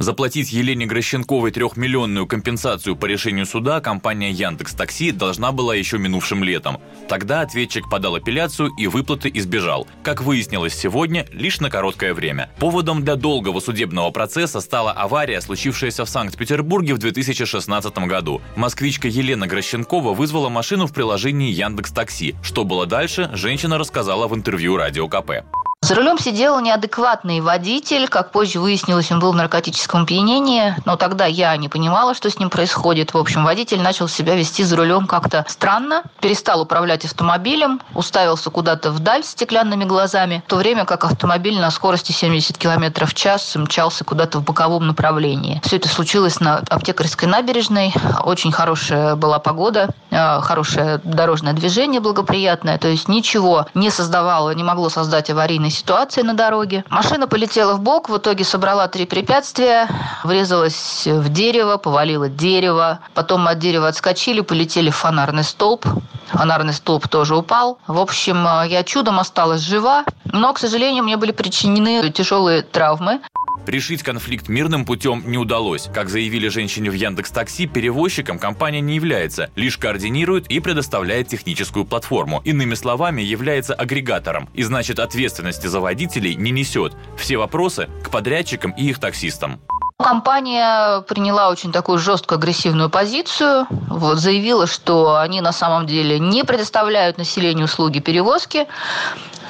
Заплатить Елене Грощенковой трехмиллионную компенсацию по решению суда компания Яндекс Такси должна была еще минувшим летом. Тогда ответчик подал апелляцию и выплаты избежал. Как выяснилось сегодня, лишь на короткое время. Поводом для долгого судебного процесса стала авария, случившаяся в Санкт-Петербурге в 2016 году. Москвичка Елена Грощенкова вызвала машину в приложении Яндекс Такси. Что было дальше, женщина рассказала в интервью Радио КП. За рулем сидел неадекватный водитель. Как позже выяснилось, он был в наркотическом опьянении. Но тогда я не понимала, что с ним происходит. В общем, водитель начал себя вести за рулем как-то странно. Перестал управлять автомобилем. Уставился куда-то вдаль стеклянными глазами. В то время как автомобиль на скорости 70 км в час мчался куда-то в боковом направлении. Все это случилось на аптекарской набережной. Очень хорошая была погода. Э, хорошее дорожное движение благоприятное. То есть ничего не создавало, не могло создать аварийной ситуации на дороге. Машина полетела в бок, в итоге собрала три препятствия, врезалась в дерево, повалила дерево. Потом от дерева отскочили, полетели в фонарный столб. Фонарный столб тоже упал. В общем, я чудом осталась жива, но, к сожалению, мне были причинены тяжелые травмы. Решить конфликт мирным путем не удалось. Как заявили женщине в Яндекс Такси, перевозчиком компания не является, лишь координирует и предоставляет техническую платформу. Иными словами, является агрегатором и значит ответственности за водителей не несет. Все вопросы к подрядчикам и их таксистам. Компания приняла очень такую жесткую агрессивную позицию, вот, заявила, что они на самом деле не предоставляют населению услуги перевозки,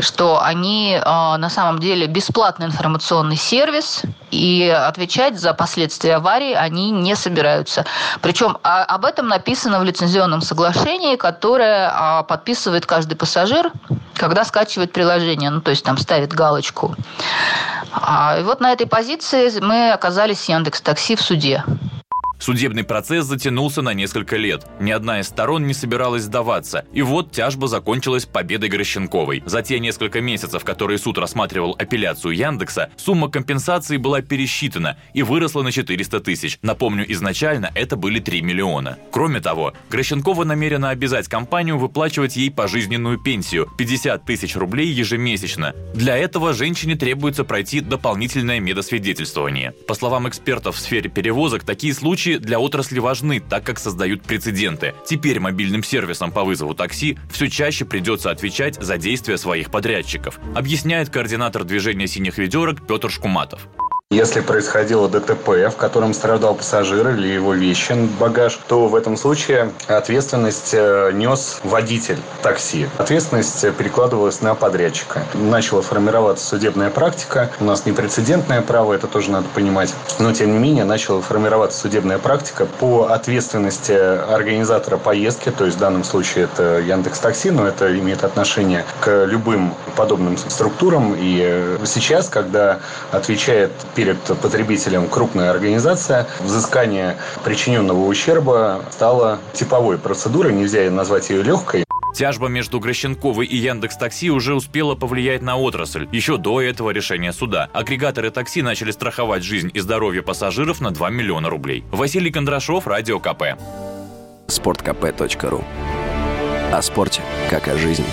что они э, на самом деле бесплатный информационный сервис, и отвечать за последствия аварии они не собираются. Причем а, об этом написано в лицензионном соглашении, которое а, подписывает каждый пассажир, когда скачивает приложение, ну то есть там ставит галочку. А, и вот на этой позиции мы оказались с Яндекс Такси в суде. Судебный процесс затянулся на несколько лет. Ни одна из сторон не собиралась сдаваться. И вот тяжба закончилась победой Грощенковой. За те несколько месяцев, которые суд рассматривал апелляцию Яндекса, сумма компенсации была пересчитана и выросла на 400 тысяч. Напомню, изначально это были 3 миллиона. Кроме того, Грощенкова намерена обязать компанию выплачивать ей пожизненную пенсию – 50 тысяч рублей ежемесячно. Для этого женщине требуется пройти дополнительное медосвидетельствование. По словам экспертов в сфере перевозок, такие случаи случаи для отрасли важны, так как создают прецеденты. Теперь мобильным сервисам по вызову такси все чаще придется отвечать за действия своих подрядчиков, объясняет координатор движения синих ведерок Петр Шкуматов. Если происходило ДТП, в котором страдал пассажир или его вещи, багаж, то в этом случае ответственность э, нес водитель такси. Ответственность перекладывалась на подрядчика. Начала формироваться судебная практика. У нас непрецедентное право, это тоже надо понимать. Но, тем не менее, начала формироваться судебная практика по ответственности организатора поездки, то есть в данном случае это Яндекс Такси, но это имеет отношение к любым подобным структурам. И сейчас, когда отвечает перед потребителем крупная организация, взыскание причиненного ущерба стало типовой процедурой, нельзя назвать ее легкой. Тяжба между Грощенковой и Яндекс Такси уже успела повлиять на отрасль, еще до этого решения суда. Агрегаторы такси начали страховать жизнь и здоровье пассажиров на 2 миллиона рублей. Василий Кондрашов, Радио КП. Спорткп.ру О спорте, как о жизни.